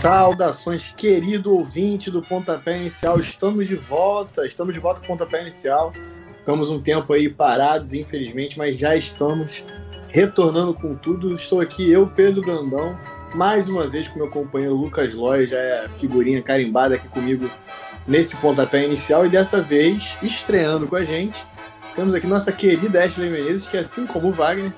Saudações, querido ouvinte do Pontapé Inicial. Estamos de volta, estamos de volta com o Pontapé Inicial. Ficamos um tempo aí parados, infelizmente, mas já estamos retornando com tudo. Estou aqui, eu, Pedro Brandão, mais uma vez com meu companheiro Lucas Loy, já é figurinha carimbada aqui comigo nesse Pontapé Inicial. E dessa vez, estreando com a gente, temos aqui nossa querida Ashley Menezes, que assim como o Wagner,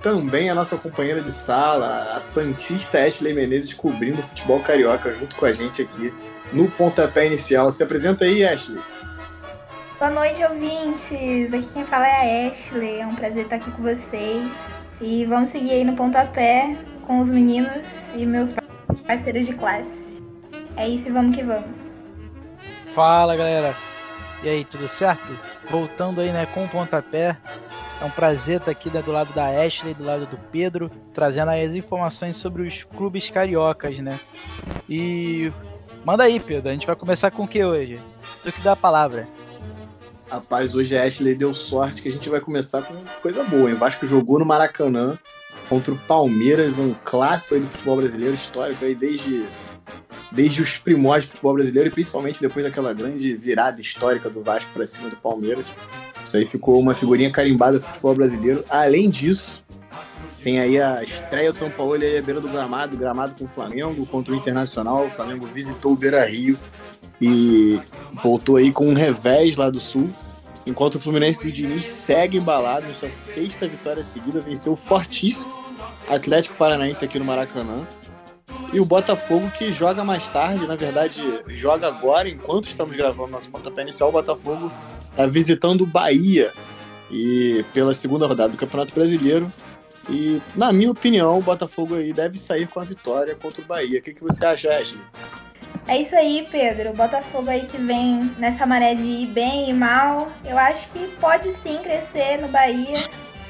também a nossa companheira de sala, a Santista Ashley Menezes, cobrindo o futebol carioca junto com a gente aqui no pontapé inicial. Se apresenta aí, Ashley. Boa noite, ouvintes. Aqui quem fala é a Ashley. É um prazer estar aqui com vocês. E vamos seguir aí no pontapé com os meninos e meus parceiros de classe. É isso e vamos que vamos. Fala, galera. E aí, tudo certo? Voltando aí, né, com o pontapé. É um prazer estar aqui né, do lado da Ashley, do lado do Pedro, trazendo as informações sobre os clubes cariocas, né? E manda aí, Pedro, a gente vai começar com o que hoje? Tu que dá a palavra. Rapaz, hoje a Ashley deu sorte que a gente vai começar com coisa boa. Hein? Vasco jogou no Maracanã contra o Palmeiras, um clássico do futebol brasileiro histórico aí desde desde os primórdios do futebol brasileiro e principalmente depois daquela grande virada histórica do Vasco para cima do Palmeiras. Isso aí ficou uma figurinha carimbada do futebol brasileiro. Além disso, tem aí a estreia do São Paulo aí à beira do gramado, gramado com o Flamengo contra o Internacional. O Flamengo visitou o Beira Rio e voltou aí com um revés lá do Sul. Enquanto o Fluminense do Diniz segue embalado em sua sexta vitória seguida, venceu fortíssimo Atlético Paranaense aqui no Maracanã. E o Botafogo que joga mais tarde, na verdade, joga agora, enquanto estamos gravando nosso pontapé inicial, o Botafogo está visitando o Bahia e pela segunda rodada do Campeonato Brasileiro. E, na minha opinião, o Botafogo aí deve sair com a vitória contra o Bahia. O que, que você acha, Ashley? É isso aí, Pedro. O Botafogo aí que vem nessa maré de ir bem e mal, eu acho que pode sim crescer no Bahia.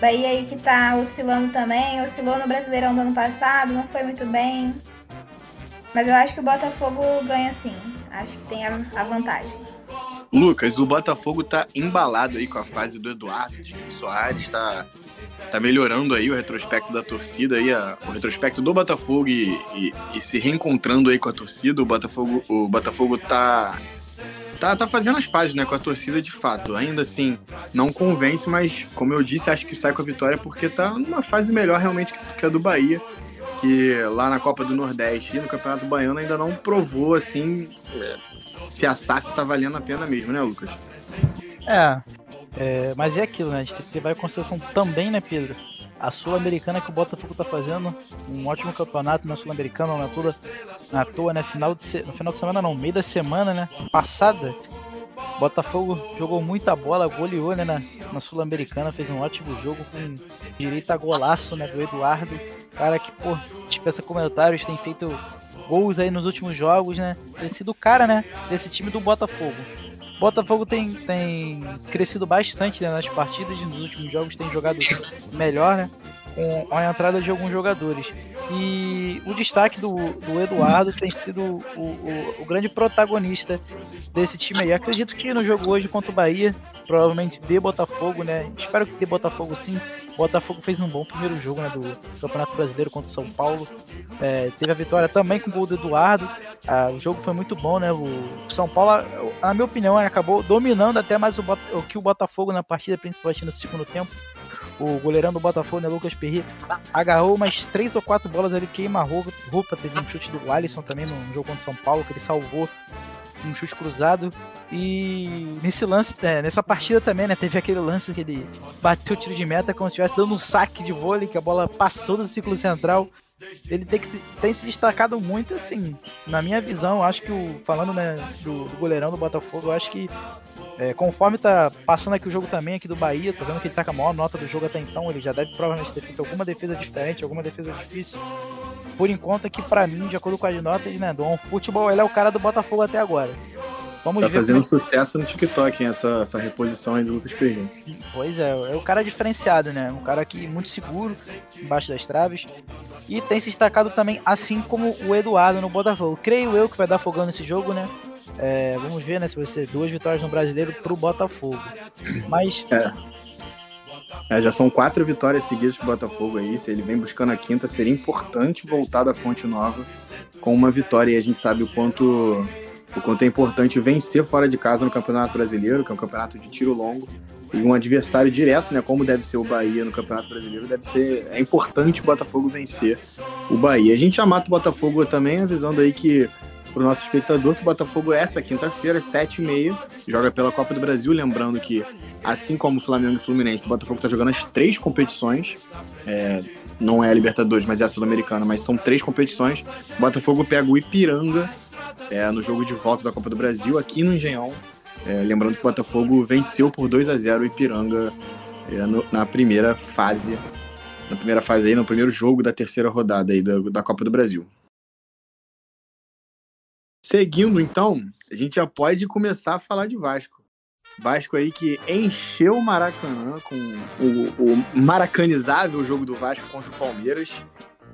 Bahia aí que tá oscilando também, oscilou no Brasileirão do ano passado, não foi muito bem. Mas eu acho que o Botafogo ganha sim. Acho que tem a, a vantagem. Lucas, o Botafogo tá embalado aí com a fase do Eduardo Soares, tá, tá melhorando aí o retrospecto da torcida, aí, a, o retrospecto do Botafogo e, e, e, se reencontrando aí com a torcida. O Botafogo, o Botafogo tá, tá, tá fazendo as pazes né, com a torcida de fato. Ainda assim, não convence, mas como eu disse, acho que sai com a vitória porque tá numa fase melhor realmente que a do Bahia que lá na Copa do Nordeste e no Campeonato Baiano ainda não provou assim é, se a SAF tá valendo a pena mesmo, né, Lucas? É, é, mas é aquilo, né? A gente tem que levar também, né, Pedro? A Sul-Americana que o Botafogo tá fazendo, um ótimo campeonato na Sul-Americana, na toa, na toa, né? Final de, no final de semana não, meio da semana, né? Passada, Botafogo jogou muita bola, goleou né, na, na Sul-Americana, fez um ótimo jogo com direito a golaço né, do Eduardo. Cara que, pô, dispensa comentários, tem feito gols aí nos últimos jogos, né? Tem sido o cara, né? Desse time do Botafogo. Botafogo tem, tem crescido bastante né, nas partidas e nos últimos jogos tem jogado melhor, né? Com a entrada de alguns jogadores. E o destaque do, do Eduardo tem sido o, o, o, grande protagonista desse time aí. Acredito que no jogo hoje contra o Bahia, provavelmente dê Botafogo, né? Espero que dê Botafogo sim. Botafogo fez um bom primeiro jogo né, do Campeonato Brasileiro contra o São Paulo. É, teve a vitória também com o gol do Eduardo. Ah, o jogo foi muito bom, né? O São Paulo, na minha opinião, acabou dominando até mais o, o que o Botafogo na partida, principalmente no segundo tempo. O goleirão do Botafogo, né, Lucas Perri, agarrou umas três ou quatro bolas ali, queima roupa. Teve um chute do Alisson também no jogo contra São Paulo, que ele salvou um chute cruzado. E nesse lance, é, nessa partida também, né? Teve aquele lance que ele bateu o tiro de meta como se estivesse dando um saque de vôlei, que a bola passou do ciclo central. Ele tem, que se, tem se destacado muito, assim, na minha visão, acho que o. Falando né, do, do goleirão do Botafogo, eu acho que é, conforme tá passando aqui o jogo também aqui do Bahia, tô vendo que ele tá com a maior nota do jogo até então, ele já deve provavelmente ter feito alguma defesa diferente, alguma defesa difícil. Por enquanto aqui para mim, de acordo com as notas, né, do OneFootball, ele é o cara do Botafogo até agora. Vamos tá fazendo como... sucesso no TikTok, hein, essa, essa reposição aí do Lucas Perrin. Pois é, é o cara diferenciado, né? Um cara aqui muito seguro, embaixo das traves. E tem se destacado também, assim como o Eduardo no Botafogo. Creio eu que vai dar fogão nesse jogo, né? É, vamos ver né, se vai ser duas vitórias no brasileiro pro Botafogo. Mas. É. É, já são quatro vitórias seguidas pro Botafogo aí. Se ele vem buscando a quinta, seria importante voltar da Fonte Nova com uma vitória. E a gente sabe o quanto, o quanto é importante vencer fora de casa no Campeonato Brasileiro, que é um campeonato de tiro longo e um adversário direto, né, como deve ser o Bahia no Campeonato Brasileiro, deve ser é importante o Botafogo vencer o Bahia. A gente já mata o Botafogo também avisando aí que para o nosso espectador que o Botafogo é essa quinta-feira, às 7h30, joga pela Copa do Brasil. Lembrando que, assim como o Flamengo e o Fluminense, o Botafogo está jogando as três competições. É, não é a Libertadores, mas é a Sul-Americana, mas são três competições. O Botafogo pega o Ipiranga é, no jogo de volta da Copa do Brasil, aqui no Engenhão. É, lembrando que o Botafogo venceu por 2 a 0 o Ipiranga é, no, na primeira fase. Na primeira fase aí, no primeiro jogo da terceira rodada aí da, da Copa do Brasil. Seguindo, então, a gente já pode começar a falar de Vasco. Vasco aí que encheu o Maracanã com o, o maracanizável jogo do Vasco contra o Palmeiras.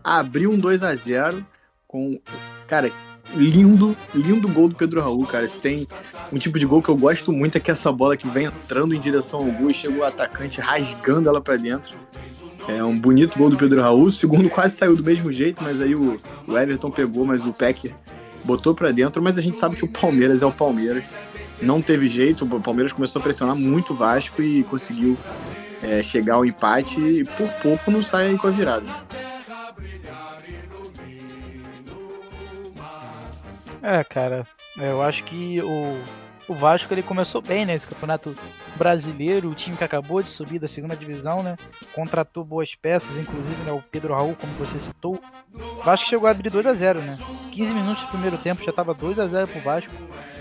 Abriu um 2 a 0 com, cara, lindo, lindo gol do Pedro Raul, cara. Se tem um tipo de gol que eu gosto muito é que essa bola que vem entrando em direção ao gol e chega o atacante rasgando ela para dentro. É um bonito gol do Pedro Raul. O segundo quase saiu do mesmo jeito, mas aí o, o Everton pegou, mas o Peck botou para dentro. Mas a gente sabe que o Palmeiras é o Palmeiras. Não teve jeito, o Palmeiras começou a pressionar muito o Vasco e conseguiu é, chegar ao empate e por pouco não sai com a virada. É, cara, eu acho que o, o Vasco ele começou bem né, campeonato brasileiro, o time que acabou de subir da segunda divisão, né? Contratou boas peças, inclusive né, o Pedro Raul, como você citou. O Vasco chegou a abrir 2 a 0 né? 15 minutos do primeiro tempo já estava 2 a 0 pro Vasco.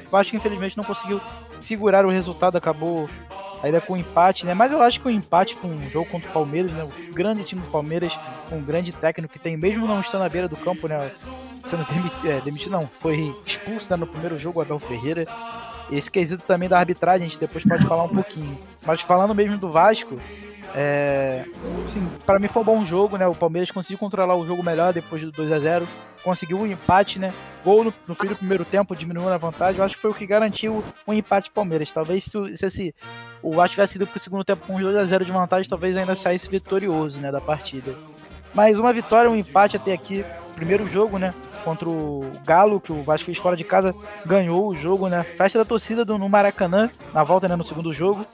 O Vasco infelizmente não conseguiu segurar o resultado, acabou ainda com empate, né? Mas eu acho que o empate com um jogo contra o Palmeiras, né? O grande time do Palmeiras, com um grande técnico que tem, mesmo não estando na beira do campo, né? Sendo demitido, é, demitido não, foi expulso né, no primeiro jogo, o Abel Ferreira. Esse quesito também da arbitragem, a gente depois pode falar um pouquinho. Mas falando mesmo do Vasco, é, assim, para mim foi um bom jogo, né? O Palmeiras conseguiu controlar o jogo melhor depois do 2 a 0 conseguiu um empate, né? Gol no, no fim do primeiro tempo, diminuindo a vantagem. Eu acho que foi o que garantiu o um empate Palmeiras. Talvez se, se esse, o Vasco tivesse ido pro segundo tempo com 2 a 0 de vantagem, talvez ainda saísse vitorioso, né, da partida. Mas uma vitória, um empate até aqui. Primeiro jogo, né? Contra o Galo, que o Vasco fez fora de casa, ganhou o jogo, né? Festa da torcida do, no Maracanã, na volta, né? No segundo jogo.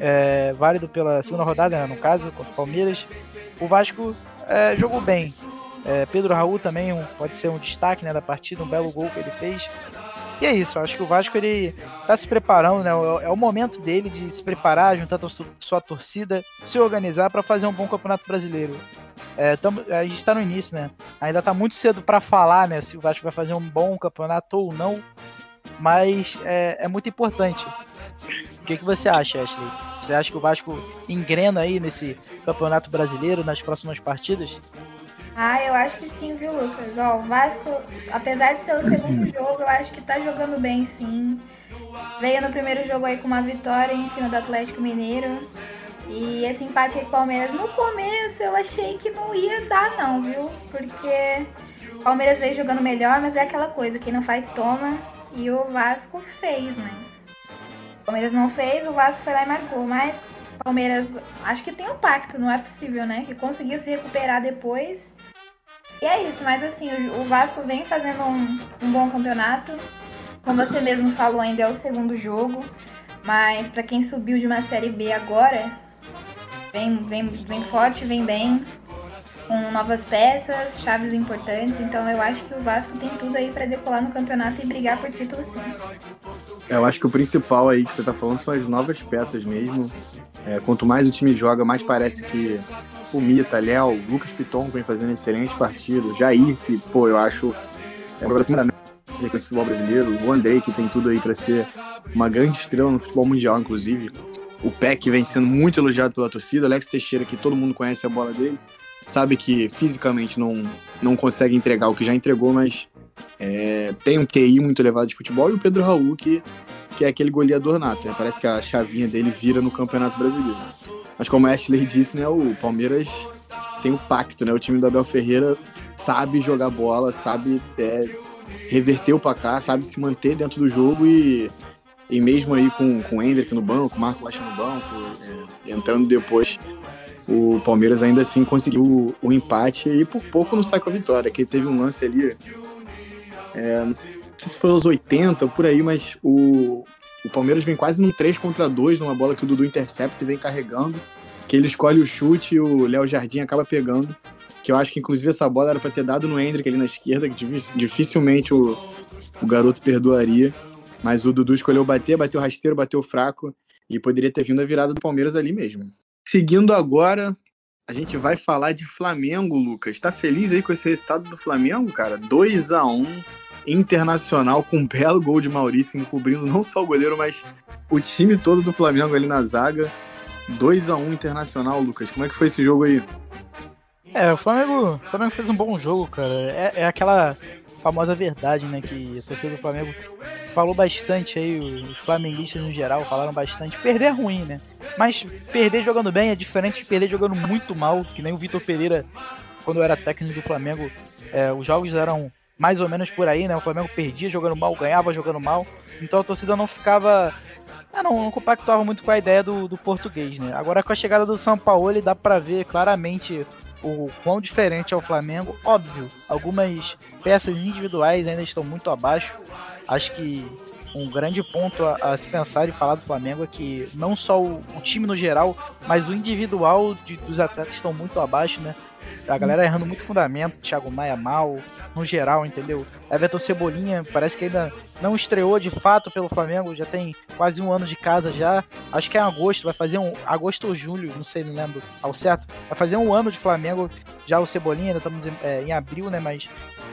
É, válido pela segunda rodada, né, no caso, contra o Palmeiras. O Vasco é, jogou bem. É, Pedro Raul também um, pode ser um destaque né, da partida, um belo gol que ele fez. E é isso, acho que o Vasco ele tá se preparando, né? É, é o momento dele de se preparar, juntar sua torcida, se organizar para fazer um bom campeonato brasileiro. É, tamo, a gente está no início, né? Ainda está muito cedo para falar, né? Se o Vasco vai fazer um bom campeonato ou não, mas é, é muito importante. O que, que você acha, Ashley? Você acha que o Vasco engrena aí nesse campeonato brasileiro nas próximas partidas? Ah, eu acho que sim, viu, Lucas? Ó, o Vasco, apesar de ser o segundo jogo, eu acho que tá jogando bem, sim. Veio no primeiro jogo aí com uma vitória em cima do Atlético Mineiro. E esse empate aí com o Palmeiras, no começo eu achei que não ia dar não, viu? Porque o Palmeiras veio jogando melhor, mas é aquela coisa, quem não faz toma. E o Vasco fez, né? O Palmeiras não fez, o Vasco foi lá e marcou. Mas o Palmeiras, acho que tem um pacto, não é possível, né? Que conseguiu se recuperar depois e é isso, mas assim, o, Vasco vem fazendo um, um bom campeonato. Como você mesmo falou, ainda é o segundo jogo. Mas para quem subiu de uma série B agora, vem, vem, vem forte, vem bem, com novas peças, chaves importantes. Então eu acho que o Vasco tem tudo aí para decolar no campeonato e brigar por título sim. Eu acho que o principal aí que você tá falando são as novas peças mesmo. É, quanto mais o time joga, mais parece que o Mita, Léo, Lucas Piton vem fazendo excelentes partidas. Jair, que, pô, eu acho é da média do futebol brasileiro. O Andrei, que tem tudo aí para ser uma grande estrela no futebol mundial, inclusive. O Peck vem sendo muito elogiado pela torcida. Alex Teixeira, que todo mundo conhece a bola dele, sabe que fisicamente não, não consegue entregar o que já entregou, mas é, tem um QI muito elevado de futebol. E o Pedro Raul, que, que é aquele goleador nato. Né? Parece que a chavinha dele vira no Campeonato Brasileiro. Mas como a Ashley disse, né, o Palmeiras tem o pacto, né? O time do Abel Ferreira sabe jogar bola, sabe é, reverter o placar, sabe se manter dentro do jogo e, e mesmo aí com, com o Hendrick no banco, o Marco Rocha no banco, é, entrando depois, o Palmeiras ainda assim conseguiu o, o, empate e por pouco não sai com a vitória, que teve um lance ali, é, não sei se foi aos 80, por aí, mas o, o Palmeiras vem quase num 3 contra 2, numa bola que o Dudu intercepta e vem carregando, que ele escolhe o chute e o Léo Jardim acaba pegando que eu acho que inclusive essa bola era para ter dado no Hendrick ali na esquerda, que dificilmente o, o garoto perdoaria. Mas o Dudu escolheu bater, bateu rasteiro, bateu fraco e poderia ter vindo a virada do Palmeiras ali mesmo. Seguindo agora, a gente vai falar de Flamengo, Lucas. Tá feliz aí com esse resultado do Flamengo, cara? 2 a 1 Internacional com um belo gol de Maurício, encobrindo não só o goleiro, mas o time todo do Flamengo ali na zaga. 2 a 1 Internacional, Lucas. Como é que foi esse jogo aí? É, o Flamengo, o Flamengo fez um bom jogo, cara. É, é aquela famosa verdade, né? Que a torcida do Flamengo falou bastante aí, os flamenguistas no geral falaram bastante. Perder é ruim, né? Mas perder jogando bem é diferente de perder jogando muito mal, que nem o Vitor Pereira, quando era técnico do Flamengo, é, os jogos eram mais ou menos por aí, né? O Flamengo perdia jogando mal, ganhava jogando mal. Então a torcida não ficava. É, não, não compactuava muito com a ideia do, do português, né? Agora com a chegada do São Paulo, ele dá para ver claramente o quão diferente é o Flamengo. Óbvio, algumas peças individuais ainda estão muito abaixo. Acho que um grande ponto a, a se pensar e falar do Flamengo é que não só o, o time no geral, mas o individual de, dos atletas estão muito abaixo, né? A galera errando muito fundamento, Thiago Maia mal, no geral, entendeu? Everton Cebolinha parece que ainda não estreou de fato pelo Flamengo, já tem quase um ano de casa já. Acho que é em agosto, vai fazer um. Agosto ou julho, não sei, não lembro ao certo. Vai fazer um ano de Flamengo já o Cebolinha, ainda estamos em, é, em abril, né? Mas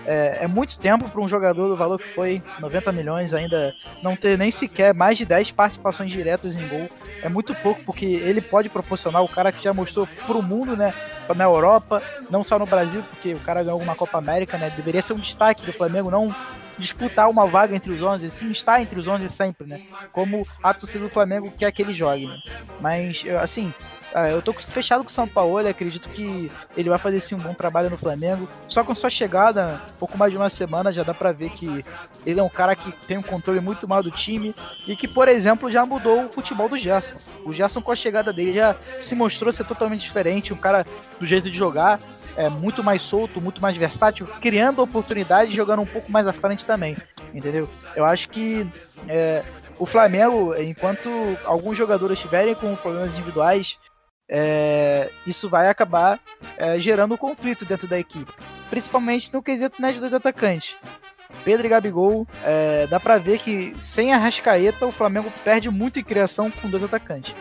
é, é muito tempo para um jogador do valor que foi 90 milhões ainda não ter nem sequer mais de 10 participações diretas em gol. É muito pouco, porque ele pode proporcionar o cara que já mostrou pro mundo, né? Na Europa, não só no Brasil, porque o cara ganhou uma Copa América, né? Deveria ser um destaque do Flamengo, não disputar uma vaga entre os 11, sim estar entre os 11 sempre, né? Como a torcida do Flamengo quer que ele jogue, né? Mas, assim, ah, eu tô fechado com o São Paulo, acredito que ele vai fazer sim um bom trabalho no Flamengo. Só com sua chegada, pouco mais de uma semana, já dá pra ver que ele é um cara que tem um controle muito maior do time e que, por exemplo, já mudou o futebol do Gerson. O Gerson, com a chegada dele, já se mostrou ser totalmente diferente, um cara do jeito de jogar. É muito mais solto, muito mais versátil, criando oportunidades e jogando um pouco mais à frente também. Entendeu? Eu acho que é, o Flamengo, enquanto alguns jogadores estiverem com problemas individuais, é, isso vai acabar é, gerando conflito dentro da equipe, principalmente no quesito nas dois atacantes. Pedro e Gabigol, é, dá pra ver que sem a Rascaeta o Flamengo perde muito em criação com dois atacantes.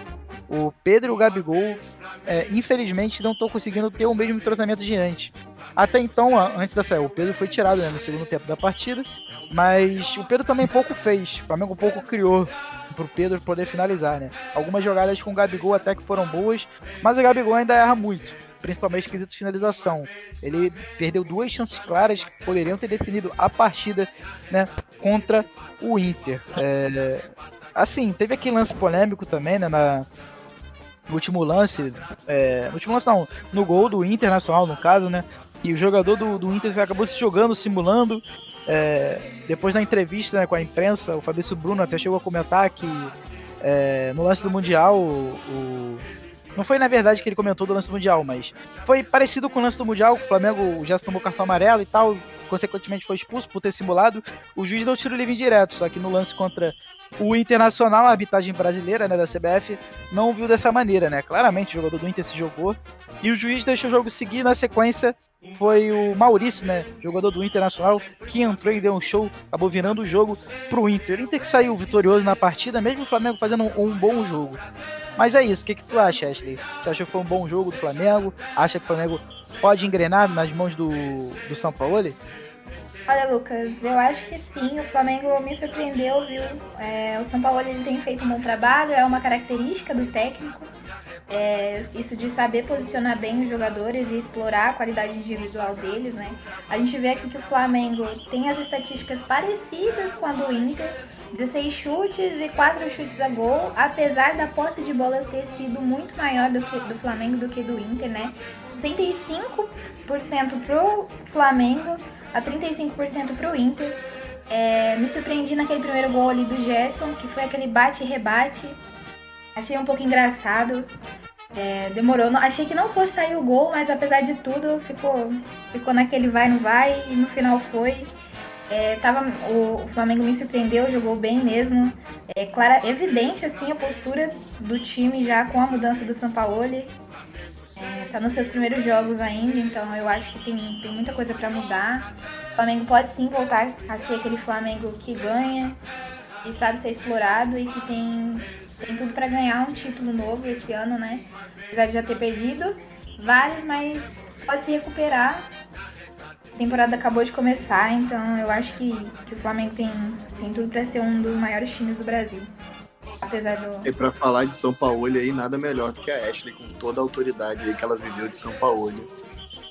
O Pedro e o Gabigol, é, infelizmente, não estão conseguindo ter o mesmo tratamento de antes. Até então, antes da saída, o Pedro foi tirado né, no segundo tempo da partida, mas o Pedro também pouco fez. O Flamengo pouco criou pro Pedro poder finalizar, né? Algumas jogadas com o Gabigol até que foram boas, mas o Gabigol ainda erra muito, principalmente quesito finalização. Ele perdeu duas chances claras que poderiam ter definido a partida, né, contra o Inter. É, assim, teve aquele lance polêmico também, né, na, no último lance, é, no último lance não, no gol do Internacional, no caso, né, e o jogador do, do Inter acabou se jogando, simulando, é, depois da entrevista né, com a imprensa, o Fabrício Bruno até chegou a comentar que é, no lance do Mundial, o, o, não foi na verdade que ele comentou do lance do Mundial, mas foi parecido com o lance do Mundial, o Flamengo já tomou cartão amarelo e tal, consequentemente foi expulso por ter simulado. O juiz deu tiro livre direto, só que no lance contra o Internacional, a arbitragem brasileira, né, da CBF, não viu dessa maneira, né? Claramente o jogador do Inter se jogou e o juiz deixou o jogo seguir na sequência foi o Maurício, né, jogador do Internacional, que entrou e deu um show, acabou virando o jogo pro Inter. O Inter que saiu vitorioso na partida, mesmo o Flamengo fazendo um, um bom jogo. Mas é isso, o que, que tu acha, Ashley? Você acha que foi um bom jogo do Flamengo? Acha que o Flamengo pode engrenar nas mãos do, do São Paulo? Olha, Lucas, eu acho que sim. O Flamengo me surpreendeu, viu? É, o São Paulo ele tem feito um bom trabalho, é uma característica do técnico. É, isso de saber posicionar bem os jogadores e explorar a qualidade individual deles, né? A gente vê aqui que o Flamengo tem as estatísticas parecidas com a do Inter, 16 chutes e 4 chutes a gol, apesar da posse de bola ter sido muito maior do, que, do Flamengo do que do Inter, né? 65% pro Flamengo a 35% pro Inter. É, me surpreendi naquele primeiro gol ali do Gerson, que foi aquele bate-rebate. Achei um pouco engraçado. É, demorou. Achei que não fosse sair o gol, mas apesar de tudo, ficou, ficou naquele vai, não vai, e no final foi. É, tava, o, o, Flamengo me surpreendeu, jogou bem mesmo. É clara, evidente assim a postura do time já com a mudança do Sampaoli. É, tá nos seus primeiros jogos ainda, então eu acho que tem, tem muita coisa para mudar. O Flamengo pode sim voltar a ser aquele Flamengo que ganha e sabe ser explorado e que tem, tem tudo para ganhar um título novo esse ano, né? Apesar de já ter perdido vários, mas pode se recuperar a temporada acabou de começar, então eu acho que, que o Flamengo tem, tem tudo para ser um dos maiores times do Brasil. Apesar do. E para falar de São Paulo aí, nada melhor do que a Ashley, com toda a autoridade aí que ela viveu de São Paulo.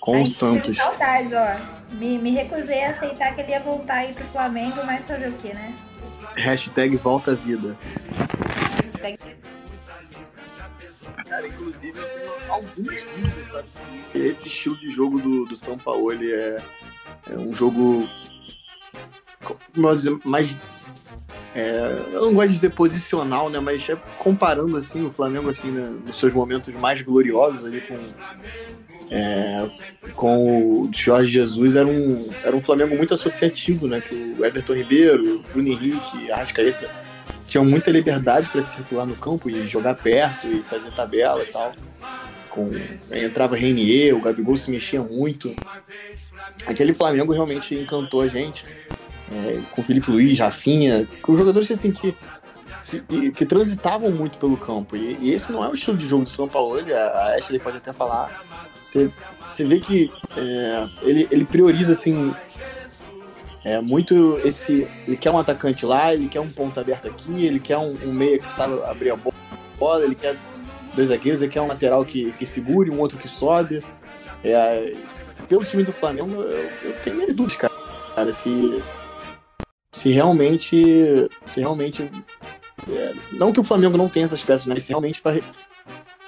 Com o Santos. Saudades, ó. Me, me recusei a aceitar que ele ia voltar aí pro Flamengo, mas fazer o quê, né? Hashtag volta à vida. Hashtag Cara, inclusive eu tenho algumas dúvidas, sabe? Se esse estilo de jogo do, do São Paulo ele é, é um jogo mais, mais é, eu não gosto de dizer posicional, né? Mas é comparando assim o Flamengo assim né, nos seus momentos mais gloriosos ali com é, com o Jorge Jesus era um era um Flamengo muito associativo, né? Que o Everton Ribeiro, Bruno Henrique, Arrascaeta tinham muita liberdade para circular no campo e jogar perto e fazer tabela e tal. Com, entrava Renier, o Gabigol se mexia muito. Aquele Flamengo realmente encantou a gente. É, com Felipe Luiz, Rafinha, com jogadores assim que, que, que transitavam muito pelo campo. E, e, esse não é o estilo de jogo do São Paulo. A Ashley pode até falar. Você, você vê que é, ele, ele prioriza assim é muito esse. Ele quer um atacante lá, ele quer um ponto aberto aqui, ele quer um, um meia que sabe abrir a bola, ele quer dois zagueiros, ele quer um lateral que, que segure, um outro que sobe. É, pelo time do Flamengo, eu, eu tenho medo dúvidas, cara. cara. Se, se realmente. Se realmente. É, não que o Flamengo não tenha essas peças, mas se realmente vai,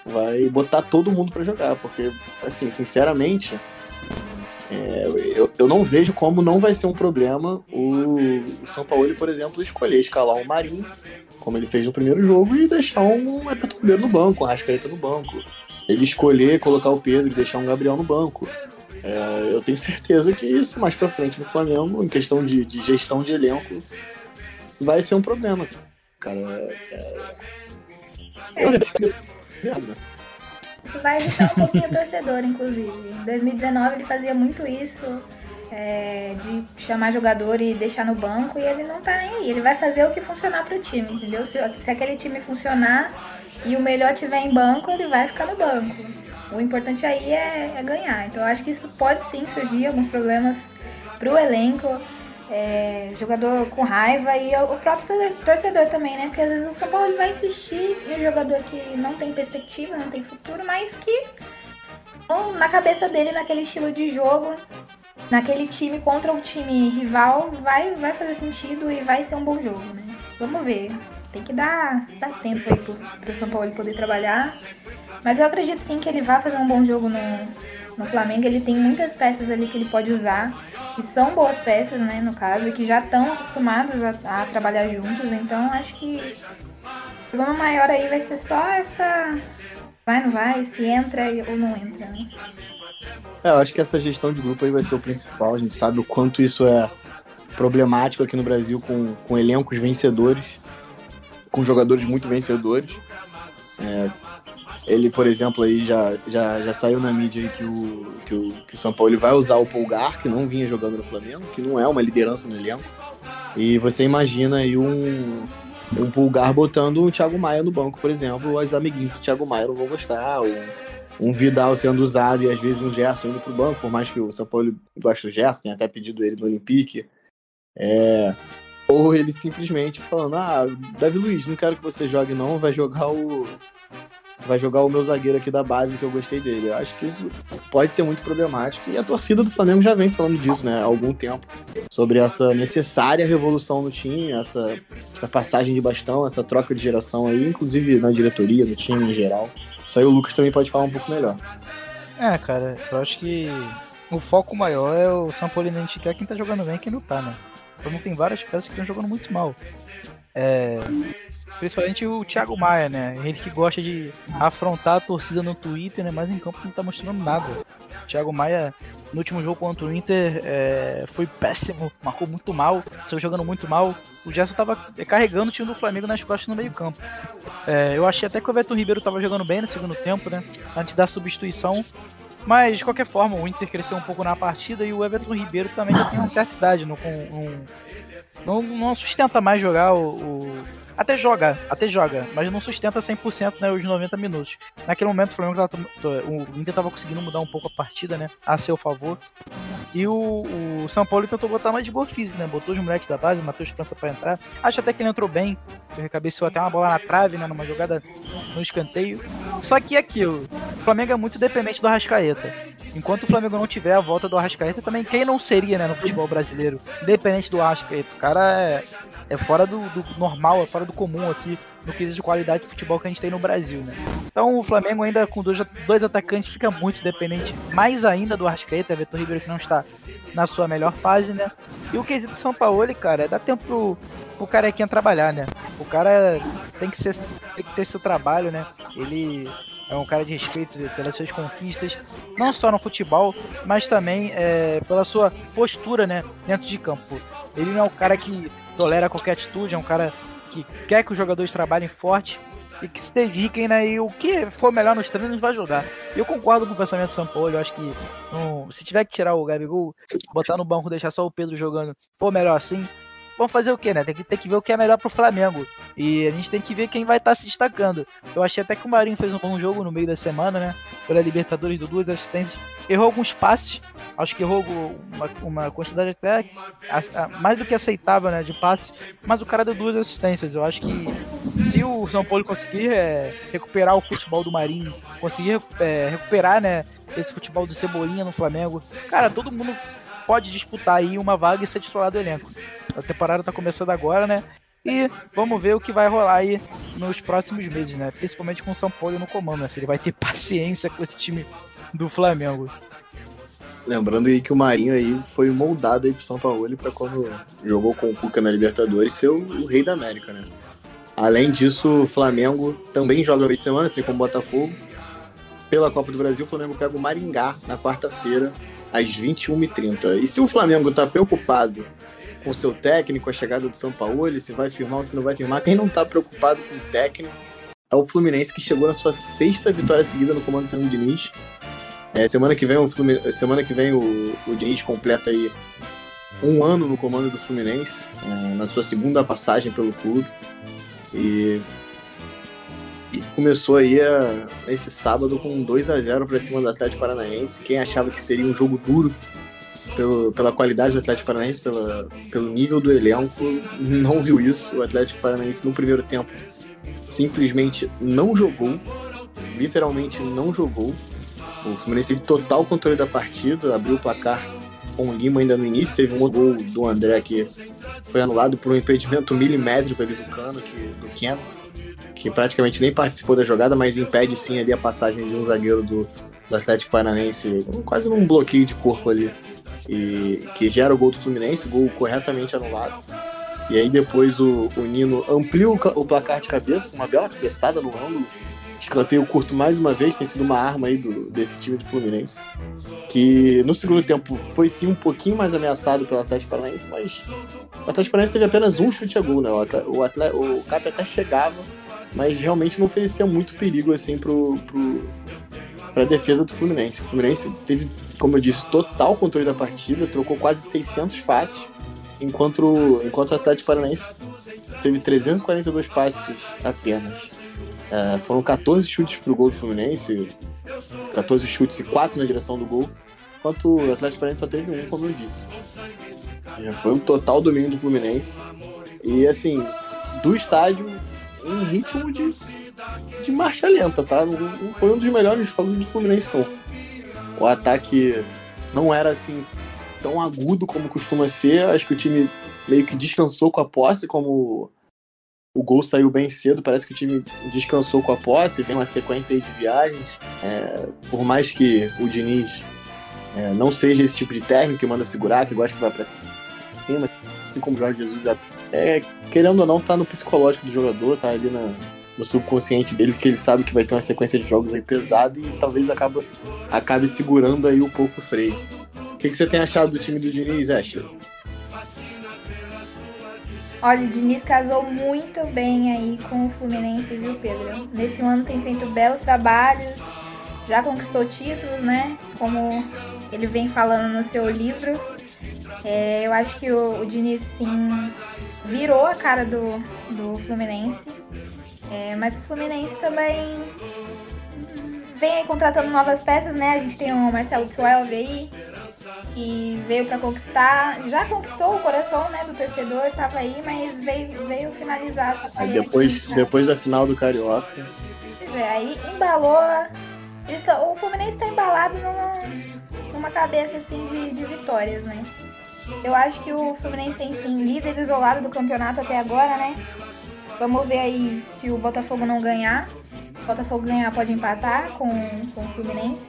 vai botar todo mundo para jogar, porque, assim, sinceramente é, eu, eu não vejo como não vai ser um problema o, São Paulo, por exemplo, escolher escalar o Marinho, como ele fez no primeiro jogo, e deixar um Everton Ribeiro no banco, um Rascaeta no banco. Ele escolher colocar o Pedro e deixar um Gabriel no banco. É, eu tenho certeza que isso mais pra frente no Flamengo, em questão de, de gestão de elenco, vai ser um problema. Cara, é... eu isso vai irritar um pouquinho o torcedor, inclusive. Em 2019 ele fazia muito isso, é, de chamar jogador e deixar no banco, e ele não tá nem aí. Ele vai fazer o que funcionar pro time, entendeu? Se, se aquele time funcionar e o melhor tiver em banco, ele vai ficar no banco. O importante aí é, é ganhar. Então eu acho que isso pode sim surgir alguns problemas pro elenco é, jogador com raiva e o próprio torcedor também, né? Porque às vezes o São Paulo vai insistir em um jogador que não tem perspectiva, não tem futuro, mas que na cabeça dele, naquele estilo de jogo, naquele time contra o time rival, vai, vai fazer sentido e vai ser um bom jogo, né? Vamos ver. Tem que dar, dar tempo aí pro, pro São Paulo poder trabalhar. Mas eu acredito sim que ele vai fazer um bom jogo no, no Flamengo. Ele tem muitas peças ali que ele pode usar que são boas peças, né, no caso, e que já estão acostumados a, a, trabalhar juntos, então acho que o problema maior aí vai ser só essa vai, não vai, se entra ou não entra, né? É, eu acho que essa gestão de grupo aí vai ser o principal, a gente sabe o quanto isso é problemático aqui no Brasil com, com elencos vencedores, com jogadores muito vencedores. É, ele, por exemplo, aí já, já, já saiu na mídia aí que o, que o, que o São Paulo vai usar o Pulgar, que não vinha jogando no Flamengo, que não é uma liderança no elenco. E você imagina aí um, um Pulgar botando o Thiago Maia no banco, por exemplo, os amiguinhos do Thiago Maia não vão gostar, ou um Vidal sendo usado e às vezes um Gerson indo pro banco, por mais que o São Paulo goste do Gerson, tem até pedido ele no Olympique. É, ou ele simplesmente falando, ah, Davi Luiz, não quero que você jogue não, vai jogar o, vai jogar o meu zagueiro aqui da base que eu gostei dele. Eu acho que isso pode ser muito problemático. E a torcida do Flamengo já vem falando disso, né, há algum tempo. Sobre essa necessária revolução no time, essa, essa passagem de bastão, essa troca de geração aí, inclusive na diretoria, no time em geral. Isso aí o Lucas também pode falar um pouco melhor. É, cara, eu acho que o foco maior é o São Paulo identificar quem tá jogando bem e quem não tá, né? Então tem várias peças que estão jogando muito mal. É, Principalmente o Thiago Maia, né? Ele que gosta de afrontar a torcida no Twitter, né? Mas em campo não tá mostrando nada. O Thiago Maia, no último jogo contra o Inter, é... foi péssimo, marcou muito mal, saiu jogando muito mal. O Gerson tava carregando o time do Flamengo nas costas no meio campo. É... eu achei até que o Everton Ribeiro tava jogando bem no segundo tempo, né? Antes da substituição. Mas, de qualquer forma, o Inter cresceu um pouco na partida e o Everton Ribeiro também já tem uma certa idade. Não, não, não sustenta mais jogar o, o até joga, até joga, mas não sustenta 100% né, os 90 minutos. Naquele momento o Flamengo tava, o Inter tava conseguindo mudar um pouco a partida, né, a seu favor. E o, o São Paulo tentou botar mais de boa física, né, botou os moleques da base, Matheus França para entrar. Acho até que ele entrou bem, cabeceou até uma bola na trave, né, numa jogada no escanteio. Só que é aquilo, o Flamengo é muito dependente do Arrascaeta. Enquanto o Flamengo não tiver a volta do Arrascaeta, também quem não seria, né, no futebol brasileiro, dependente do Arrascaeta. O cara é é fora do, do, normal, é fora do comum aqui no quesito de qualidade de futebol que a gente tem no Brasil, né? Então o Flamengo ainda com dois, dois atacantes fica muito dependente, mais ainda do Arrascaeta, Vitor Ribeiro que não está na sua melhor fase, né? E o quesito São Paulo, cara, é dar tempo pro, pro carequinha trabalhar, né? O cara tem que, ser, tem que ter seu trabalho, né? Ele é um cara de respeito pelas suas conquistas, não só no futebol, mas também é, pela sua postura, né, dentro de campo. Ele não é um cara que tolera qualquer atitude, é um cara que quer que os jogadores trabalhem forte e que se dediquem, né? E o que for melhor nos treinos vai jogar. Eu concordo com o pensamento do São Paulo, eu acho que se tiver que tirar o Gabigol, botar no banco, deixar só o Pedro jogando, for melhor assim, vamos fazer o quê, né? Tem que, tem que ver o que é melhor pro Flamengo. E a gente tem que ver quem vai estar tá se destacando. Eu achei até que o Marinho fez um bom jogo no meio da semana, né? Pela Libertadores do duas assistências. Errou alguns passes. Acho que errou uma, uma quantidade até a, a, mais do que aceitável, né? De passes. Mas o cara deu duas assistências. Eu acho que se o São Paulo conseguir é, recuperar o futebol do Marinho, conseguir é, recuperar, né? Esse futebol do Cebolinha no Flamengo. Cara, todo mundo pode disputar aí uma vaga e ser titular do elenco. A temporada tá começando agora, né? E vamos ver o que vai rolar aí nos próximos meses, né? Principalmente com o São Paulo no comando, né? Se ele vai ter paciência com esse time do Flamengo. Lembrando aí que o Marinho aí foi moldado aí pro São Paulo para quando jogou com o Cuca na Libertadores ser o, o, rei da América, né? Além disso, o Flamengo também joga meio de semana, assim como o Botafogo. Pela Copa do Brasil, o Flamengo pega o Maringá na quarta-feira, às 21h30. E se o Flamengo tá preocupado com o seu técnico, a chegada do São Paulo, se vai firmar ou se não vai firmar. Quem não tá preocupado com o técnico é o Fluminense, que chegou na sua sexta vitória seguida no comando do Diniz. É, semana que vem, o, Fluminense, semana que vem o, o Diniz completa aí um ano no comando do Fluminense, é, na sua segunda passagem pelo clube. E, começou aí a, esse sábado com 2 a 0 para cima do Atlético Paranaense. Quem achava que seria um jogo duro pelo, pela qualidade do Atlético Paranaense, pela, pelo nível do elenco, não viu isso. O Atlético Paranaense no primeiro tempo simplesmente não jogou, literalmente não jogou. O Fluminense teve total controle da partida, abriu o placar com o Lima ainda no início, teve um gol do André que foi anulado por um impedimento milimétrico ali do Cano, que, do Keno, que praticamente nem participou da jogada, mas impede sim ali a passagem de um zagueiro do, do Atlético Paranaense, quase num bloqueio de corpo ali e que gera o gol do Fluminense, gol corretamente anulado. E aí depois o, o Nino amplia o, o, placar de cabeça com uma bela cabeçada no ângulo. Escanteio curto mais uma vez, tem sido uma arma aí do, desse time do Fluminense. Que no segundo tempo foi sim um pouquinho mais ameaçado pelo Atlético Paranaense, mas o Atlético Paranaense teve apenas um chute a gol, né? O, atleta, o, o Cap até chegava, mas realmente não oferecia muito perigo assim pro, pro, para a defesa do Fluminense. O Fluminense teve, como eu disse, total controle da partida, trocou quase 600 passes, enquanto, enquanto o Atlético Paranaense teve 342 passes apenas. É, foram 14 chutes para o gol do Fluminense, 14 chutes e 4 na direção do gol, enquanto o Atlético Paranaense só teve um, como eu disse. Foi um total domínio do Fluminense. E assim, do estádio em ritmo de de marcha lenta, tá? Não, não foi um dos melhores jogos do Fluminense, não. O ataque não era assim tão agudo como costuma ser. Acho que o time meio que descansou com a posse, como o gol saiu bem cedo, parece que o time descansou com a posse, tem uma sequência de viagens. É, por mais que o Diniz é, não seja esse tipo de técnico que manda segurar, que gosta que vai pra cima, assim como o Jorge Jesus é, é querendo ou não, tá no psicológico do jogador, tá ali na, no subconsciente dele, que ele sabe que vai ter uma sequência de jogos aí pesada e talvez acaba, acabe segurando aí um pouco o freio. O que, que você tem achado do time do Diniz, Ashley? Olha, o Diniz casou muito bem aí com o Fluminense, viu, Pedro? Nesse ano tem feito belos trabalhos, já conquistou títulos, né? Como ele vem falando no seu livro. É, eu acho que o, o, Diniz, sim, virou a cara do, do Fluminense. É, mas o Fluminense também vem aí contratando novas peças, né? A gente tem o Marcelo Tsuelve aí, que veio para conquistar, já conquistou o coração né, do torcedor, tava aí, mas veio, veio finalizar. Aí depois, depois da final do Carioca. Pois é, aí embalou. o Fluminense está embalado numa, numa cabeça assim de, de vitórias, né? Eu acho que o Fluminense tem sim líder isolado do campeonato até agora, né? Vamos ver aí se o Botafogo não ganhar. O Botafogo ganhar pode empatar com, com o Fluminense.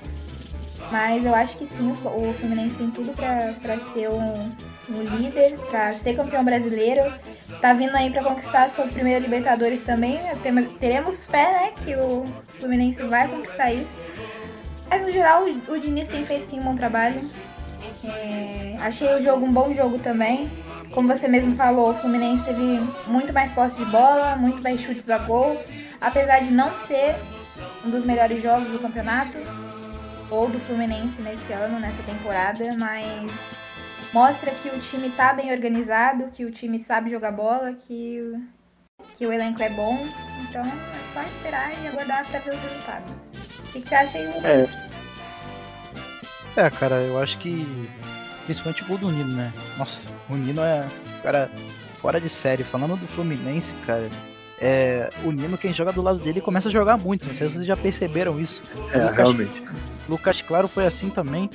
Mas eu acho que sim, o Fluminense tem tudo para ser um, um líder, para ser campeão brasileiro. Tá vindo aí para conquistar a sua primeira Libertadores também. Teremos fé, né, que o Fluminense vai conquistar isso. Mas no geral, o, o Diniz tem feito sim um bom trabalho. É, achei o jogo um bom jogo também. Como você mesmo falou, o Fluminense teve muito mais posse de bola, muito mais chutes a gol. Apesar de não ser um dos melhores jogos do campeonato, ou do Fluminense nesse ano, nessa temporada, mas mostra que o time tá bem organizado, que o time sabe jogar bola, que, que o elenco é bom. Então é só esperar e aguardar para ver os resultados. O que, que você acha aí, Lucas? É. é, cara, eu acho que principalmente o gol do Nino, né? Nossa, o Nino é, cara, fora de série. Falando do Fluminense, cara, é, o Nino, quem joga do lado dele, começa a jogar muito. Não sei se vocês já perceberam isso. É, realmente. Lucas Claro foi assim também.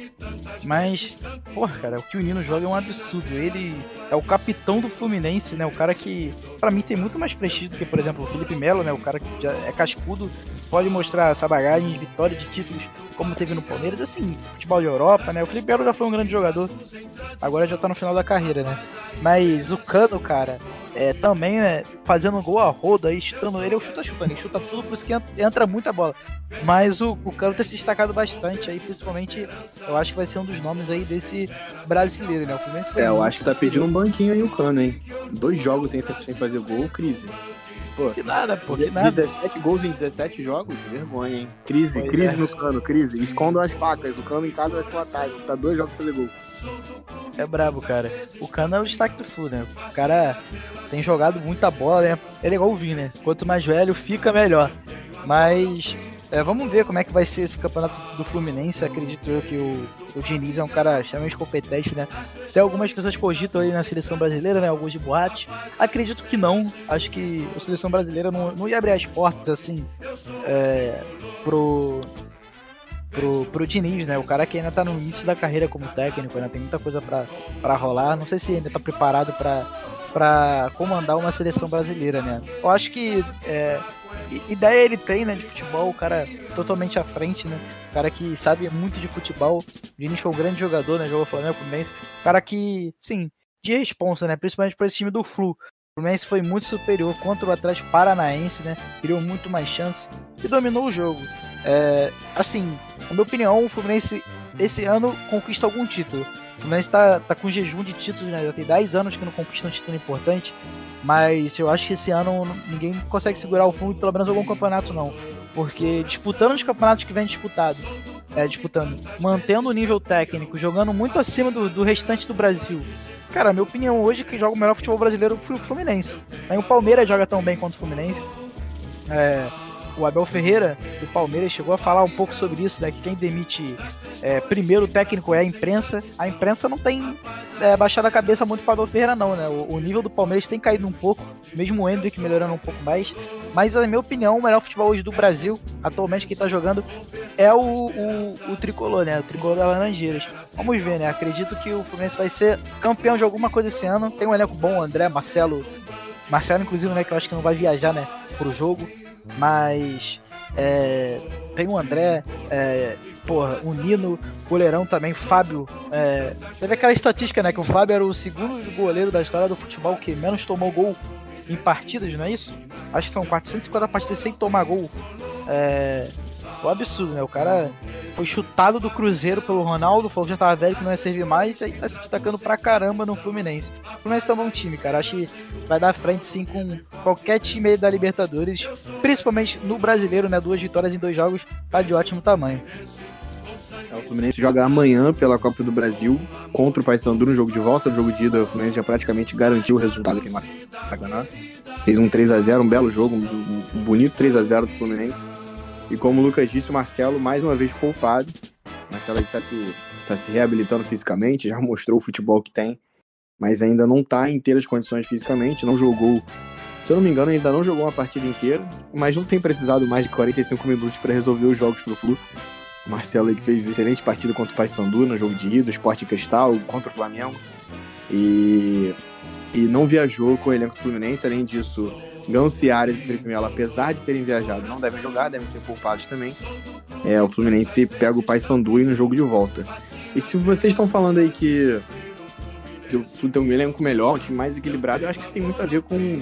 Mas, porra, cara, o que o Nino joga é um absurdo. Ele é o capitão do Fluminense, né? O cara que, para mim, tem muito mais prestígio do que, por exemplo, o Felipe Melo, né? O cara que já é cascudo, pode mostrar essa bagagem de vitória de títulos como teve no Palmeiras, assim, futebol de Europa, né? O Felipe Melo já foi um grande jogador, agora já tá no final da carreira, né? Mas o Cano, cara, é, também, né, fazendo gol a roda aí, chutando ele, eu chuta chutando, ele chuta tudo, por isso que entra muita bola. Mas o, o Cano tem se destacado bastante aí, principalmente, eu acho que vai ser um dos nomes aí desse brasileiro, né? O Fluminense É, eu acho que tá pedindo um banquinho aí o Cano, hein? Dois jogos sem, sem fazer gol, crise. Pô, que nada, pô, que 17 nada. gols em 17 jogos? Vergonha, hein? Crise, pois crise é. no cano, crise. Escondam as facas. O cano em casa vai ser um ataque. Tá dois jogos pra fazer gol. É brabo, cara. O Cano é o destaque do Flu, né? O cara tem jogado muita bola, né? Ele é igual o Vini, né? Quanto mais velho, fica melhor. Mas é, vamos ver como é que vai ser esse campeonato do Fluminense. Acredito eu que o, o Diniz é um cara extremamente competente, né? Tem algumas pessoas cogitam aí na seleção brasileira, né? Alguns de boate. Acredito que não. Acho que a seleção brasileira não, não ia abrir as portas assim é, pro, pro, pro Diniz, né? O cara que ainda tá no início da carreira como técnico, ainda tem muita coisa para rolar. Não sei se ainda tá preparado para para comandar uma seleção brasileira, né? Eu acho que é, ideia ele tem, né, de futebol, o cara totalmente à frente, né? O cara que sabe muito de futebol. O Diniz foi um grande jogador, né? Jogou Flamengo, Fluminense. O cara que, sim, de responsa, né? Principalmente para esse time do Flu. O Fluminense foi muito superior contra o Atlético Paranaense, né? Criou muito mais chances e dominou o jogo. É, assim, na minha opinião, o Fluminense esse ano conquista algum título. O Fluminense tá, tá com jejum de títulos, né? Já tem 10 anos que não conquista um título importante. Mas eu acho que esse ano ninguém consegue segurar o fundo pelo menos algum campeonato, não. Porque disputando os campeonatos que vem disputado, é, disputando, mantendo o nível técnico, jogando muito acima do, do restante do Brasil. Cara, minha opinião hoje é que joga o melhor futebol brasileiro foi o Fluminense. Aí o Palmeiras joga tão bem quanto o Fluminense. É, o Abel Ferreira do Palmeiras chegou a falar um pouco sobre isso, né? Que quem demite é, primeiro técnico é a imprensa. A imprensa não tem é, baixado a cabeça muito para o Ferreira, não, né? O, o, nível do Palmeiras tem caído um pouco, mesmo o Hendrick melhorando um pouco mais. Mas, na minha opinião, o melhor futebol hoje do Brasil, atualmente, quem tá jogando, é o, o, o tricolor, né? O tricolor da Laranjeiras. Vamos ver, né? Acredito que o Fluminense vai ser campeão de alguma coisa esse ano. Tem um elenco bom, André, Marcelo. Marcelo, inclusive, né? Que eu acho que não vai viajar, né? Pro jogo. Mas. É, tem o André, é, porra, o Nino, goleirão também, Fábio. É, teve aquela estatística, né? Que o Fábio era o segundo goleiro da história do futebol que menos tomou gol em partidas, não é isso? Acho que são 450 partidas sem tomar gol. É, um absurdo, né? O cara foi chutado do Cruzeiro pelo Ronaldo, falou que já tava velho que não ia servir mais, e aí tá se destacando pra caramba no Fluminense. O Fluminense tá um bom time, cara. Acho que vai dar frente sim com qualquer time da Libertadores, principalmente no brasileiro, né? Duas vitórias em dois jogos, tá de ótimo tamanho. É, o Fluminense joga amanhã pela Copa do Brasil contra o Paysandu no jogo de volta. No jogo de ida, o Fluminense já praticamente garantiu o resultado no Maracanã. Fez um 3 a 0 um belo jogo, um, um bonito 3 a 0 do Fluminense. E como o Lucas disse, o Marcelo mais uma vez poupado. O Marcelo está se, tá se reabilitando fisicamente, já mostrou o futebol que tem, mas ainda não está em inteiras condições fisicamente, não jogou. Se eu não me engano, ainda não jogou uma partida inteira, mas não tem precisado mais de 45 minutos para resolver os jogos pro Flu. O Marcelo ele fez excelente partida contra o Paysandu no jogo de ida, Esporte Cristal, contra o Flamengo. E, e não viajou com o elenco Fluminense, além disso, Ganso e Arias e Felipe Melo, apesar de terem viajado, não devem jogar, devem ser poupados também. É, o Fluminense pega o Paysandu no jogo de volta. E se vocês estão falando aí que, que o Flu tem um elenco melhor, um time mais equilibrado, eu acho que isso tem muito a ver com,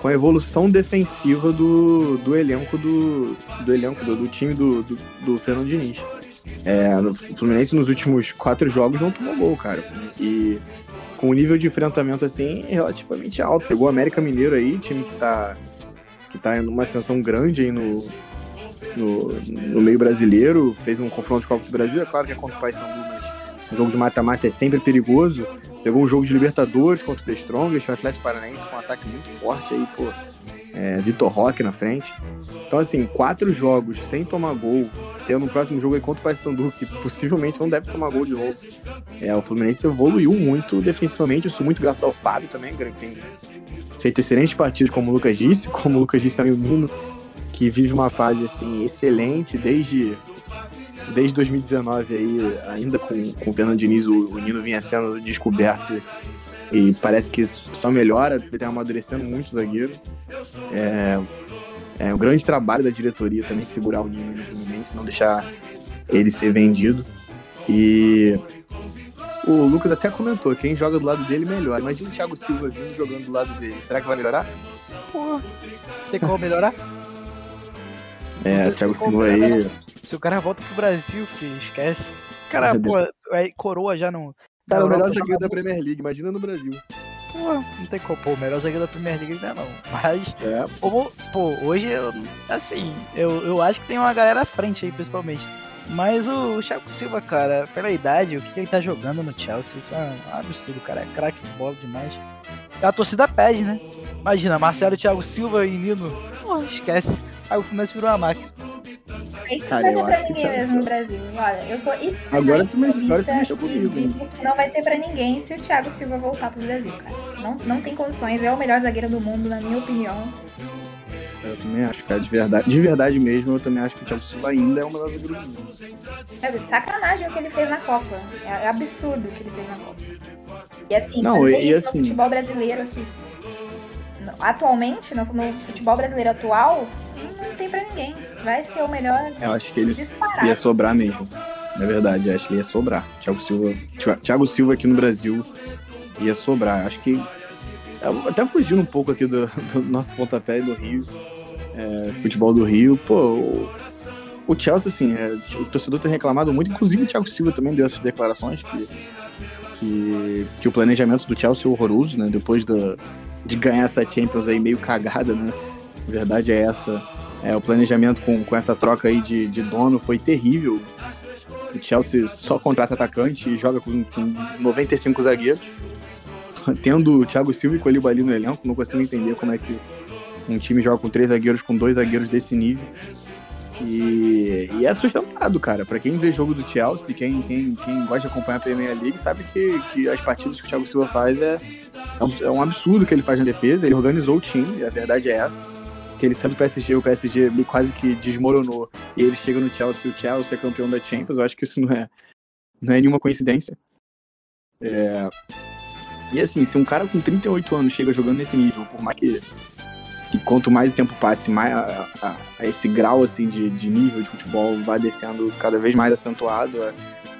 com a evolução defensiva do, do elenco do, do elenco do, do time do, do, do Fernando Diniz. É, o Fluminense nos últimos quatro jogos não tomou gol, cara. E com um nível de enfrentamento assim relativamente alto. Pegou o América Mineiro aí, time que tá, que tá numa ascensão grande aí no, no, no, meio brasileiro, fez um confronto de Copa do Brasil, é claro que é contra o Paysandu, mas um jogo de mata-mata é sempre perigoso. Pegou um jogo de Libertadores contra o The Strongest, o Atlético Paranaense com um ataque muito forte aí, pô. É, Vitor Roque na frente. Então, assim, quatro jogos sem tomar gol, tendo um próximo jogo aí contra o Paysandu, que possivelmente não deve tomar gol de novo. É, o Fluminense evoluiu muito defensivamente, isso muito graças ao Fábio também, que tem feito excelentes partidas, como o Lucas disse, como o Lucas disse também o Nino, que vive uma fase assim excelente desde desde 2019 aí, ainda com, com o Fernando Diniz, o, o Nino vinha sendo descoberto e parece que só melhora, vem amadurecendo muito o zagueiro. É, é um grande trabalho da diretoria também segurar o Nino no Fluminense, não deixar ele ser vendido. E o Lucas até comentou, quem joga do lado dele melhora. Imagina o Thiago Silva vindo jogando do lado dele. Será que vai melhorar? Porra, tem como melhorar? É, o Thiago Silva aí. Se o cara volta pro Brasil, filho, esquece. Cara, pô, é coroa já não. Cara, o melhor zagueiro da Premier League, imagina no Brasil. Pô, não tem como, pô, o melhor zagueiro da Premier League ainda não. Mas, é. pô, pô, hoje, assim, eu, eu acho que tem uma galera à frente aí, principalmente. Mas o Thiago Silva, cara, pela idade, o que ele tá jogando no Chelsea, isso é um absurdo, cara. É craque de bola demais. A torcida pede, né? Imagina, Marcelo, Thiago Silva e Nino. Pô, esquece. Aí o Fluminense virou uma máquina. Cara, eu acho que mesmo no Brasil. Olha, eu sou Agora tu, me, agora tu mexeu comigo. Não vai ter pra ninguém se o Thiago Silva voltar pro Brasil, cara. Não, não tem condições. É o melhor zagueiro do mundo, na minha opinião. Eu também acho, cara, de verdade, de verdade mesmo, eu também acho que o Thiago Silva ainda é zagueiro do mundo. É sacanagem o que ele fez na Copa. É absurdo o que ele fez na Copa. E assim, não, e, e assim... futebol brasileiro aqui. Atualmente, no, no futebol brasileiro atual, não tem pra ninguém. Vai ser o melhor. Eu acho que ele ia sobrar mesmo. Na verdade, eu acho que ele ia sobrar. Thiago Silva, Thiago Silva aqui no Brasil ia sobrar. Acho que até fugindo um pouco aqui do, do nosso pontapé do Rio, é, futebol do Rio, pô, o, Chelsea, assim, é, o torcedor tem reclamado muito, inclusive o Thiago Silva também deu essas declarações que, que, que o planejamento do Chelsea é horroroso, né? Depois do, de ganhar essa Champions aí meio cagada, né? A verdade é essa. É, o planejamento com, com essa troca aí de, de dono foi terrível. O Chelsea só contrata atacante e joga com, com 95 zagueiros. Tendo o Thiago Silva e Colibali no elenco, não consigo entender como é que um time joga com três zagueiros, com dois zagueiros desse nível. E, e é sustentado, cara. Para quem vê jogo do Chelsea, quem, quem, quem gosta de acompanhar a Premier League, sabe que, que as partidas que o Thiago Silva faz é, é um, é um absurdo que ele faz na defesa. Ele organizou o time, a verdade é essa. que ele saiu do PSG, o PSG quase que desmoronou, e ele chega no Chelsea, o Chelsea é campeão da Champions, eu acho que isso não é, não é nenhuma coincidência. É... E assim, se um cara com 38 anos chega jogando nesse nível, por mais que, que quanto mais o tempo passe, mais a, a, a esse grau assim de, de nível de futebol vai descendo cada vez mais acentuado, a,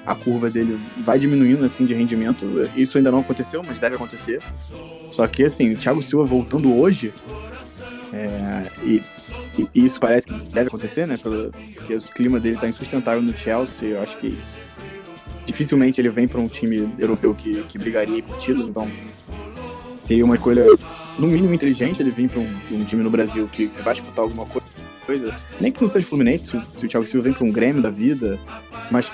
a curva dele vai diminuindo assim de rendimento. Isso ainda não aconteceu, mas deve acontecer. Só que assim, o Thiago Silva voltando hoje, é, e, e, isso parece que deve acontecer, né? Pelo, porque o clima dele tá insustentável no Chelsea. Eu acho que dificilmente ele vem para um time europeu que, que brigaria por títulos, então seria uma escolha, no mínimo, inteligente ele vir para um, um, time no Brasil que vai disputar alguma coisa. Nem que não seja Fluminense, se, se o Thiago Silva vem para um Grêmio da vida, mas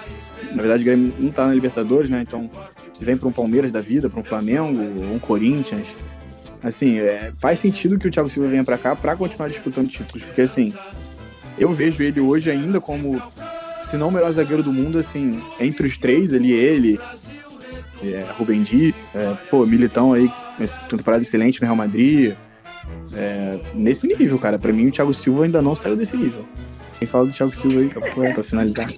na verdade o Grêmio não tá na Libertadores, né? Então se vem para um Palmeiras da vida, para um Flamengo, um Corinthians, assim, é, faz sentido que o Thiago Silva venha para cá para continuar disputando títulos, porque assim, eu vejo ele hoje ainda como, se não o melhor zagueiro do mundo, assim, entre os três, ali ele, é, Rubem Di, é, pô, Militão aí, temporada excelente no Real Madrid, é, nesse nível, cara. Para mim, o Thiago Silva ainda não saiu desse nível. Quem fala do Thiago Silva aí, pra finalizar.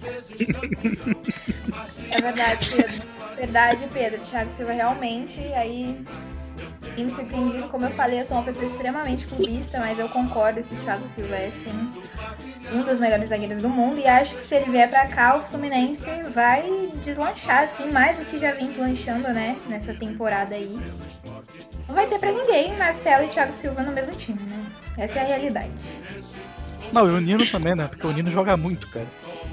É verdade, Pedro. Verdade, Pedro. Thiago Silva realmente aí e me surpreendido, como eu falei, eu sou uma pessoa extremamente clubista, mas eu concordo que o Thiago Silva é sim um dos melhores zagueiros do mundo e acho que se ele vier para cá, o Fluminense vai deslanchar assim mais do que já vem deslanchando, né, nessa temporada aí. Não vai ter para ninguém Marcelo e Thiago Silva no mesmo time, né? Essa é a realidade. Não, e o Nino também, né? Porque o Nino joga muito, cara.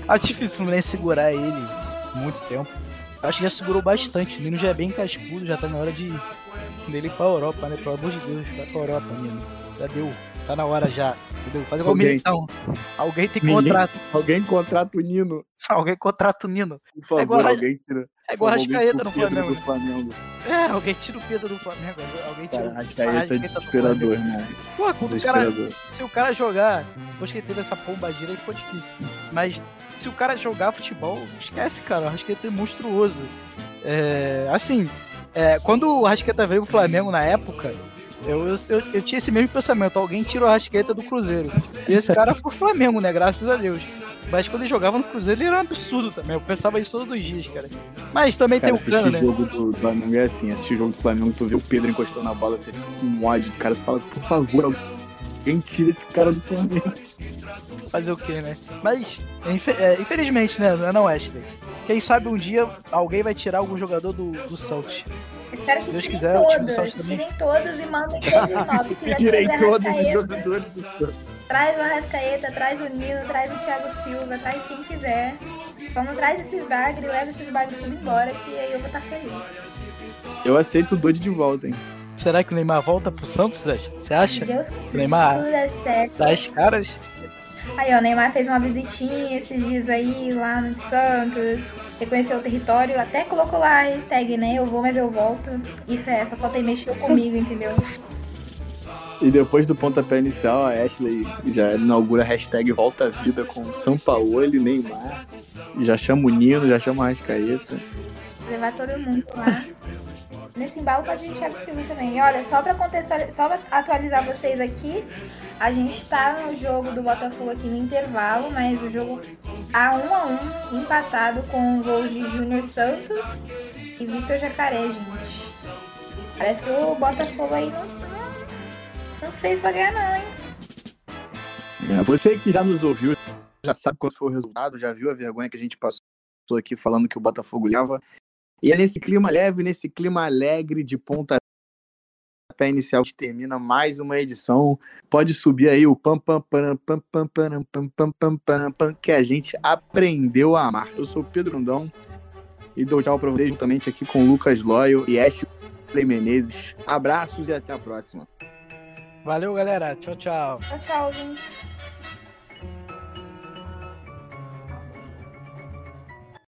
Acho difícil o Fluminense segurar ele muito tempo. Acho que já segurou bastante. O Nino já é bem cascudo, já tá na hora de dele pra Europa, né? Pelo amor de Deus, vai pra Europa, Nino. Já deu. Tá na hora já. Entendeu? Faz igual o Militão. Alguém tem contrato. Alguém contrata o Nino. Alguém contrata o Nino. Por favor, é igual, alguém tira. É igual a Rascaeta no Flamengo. Do Flamengo. É, alguém tira o Pedro do Flamengo. Alguém tira cara, Rascaeta é desesperador, né? Pô, o cara, se o cara jogar, depois que ele teve essa pombagira aí ficou difícil. Mas se o cara jogar futebol, esquece, cara. O Rascaeta é monstruoso. É, assim, é, quando o Rasqueta veio pro Flamengo na época, eu, eu, eu, eu, tinha esse mesmo pensamento. Alguém tirou a Rasqueta do Cruzeiro. E esse cara foi o Flamengo, né? Graças a Deus. Mas quando ele jogava no Cruzeiro, ele era um absurdo também. Eu pensava isso todos os dias, cara. Mas também cara, tem o cano, né? jogo do Flamengo é assim. Assistir o jogo do Flamengo, tu vê o Pedro encostando na bola, você fica com ódio do cara. Tu fala, por favor, alguém tira esse cara do Flamengo. Fazer o quê, né? Mas, é, infelizmente, né? Não é Ashley. Quem sabe um dia alguém vai tirar algum jogador do, do Salt. Espero que tirem quiser, todos, tirem todos e mandem todos novos. Tirem todos os jogadores do Santos. Traz o Arrascaeta, traz o Nino, traz o Thiago Silva, traz quem quiser. Só não traz esses bagres, leva esses bagres tudo embora, que aí eu vou estar feliz. Eu aceito o Dodi de volta, hein? Será que o Neymar volta pro Santos, Zé? Você acha? Deus o Neymar tudo é certo. das caras? Aí, ó, o Neymar fez uma visitinha esses dias aí lá no Santos, reconheceu o território, até colocou lá a hashtag, né? Eu vou, mas eu volto. Isso é, essa foto aí mexeu comigo, entendeu? E depois do pontapé inicial, a Ashley já inaugura a hashtag Volta Vida com São Paulo e Neymar. Já chama o Nino, já chama a Rascaeta. Levar todo mundo lá. Nesse embalo pode vir Thiago Silva também. E olha, só pra contextualizar, só pra atualizar vocês aqui, a gente tá no jogo do Botafogo aqui no intervalo, mas o jogo a 1 a 1 empatado com gols de Júnior Santos e Vitor Jacaré, gente. Parece que o Botafogo aí não, não sei se vai ganhar não, hein? É, você que já nos ouviu, já sabe quanto foi o resultado, já viu a vergonha que a gente passou aqui falando que o Botafogo leva. E é nesse clima leve, nesse clima alegre de ponta até inicial que termina mais uma edição. Pode subir aí o pam pam pam pam pam pam pam pam pam pam pam que a gente aprendeu a amar. Eu sou o Pedro Andão e dou tchau para vocês juntamente aqui com Lucas Loyo e Ashley Menezes. Abraços e até a próxima. Valeu, galera. Tchau, tchau. Tchau, tchau, gente.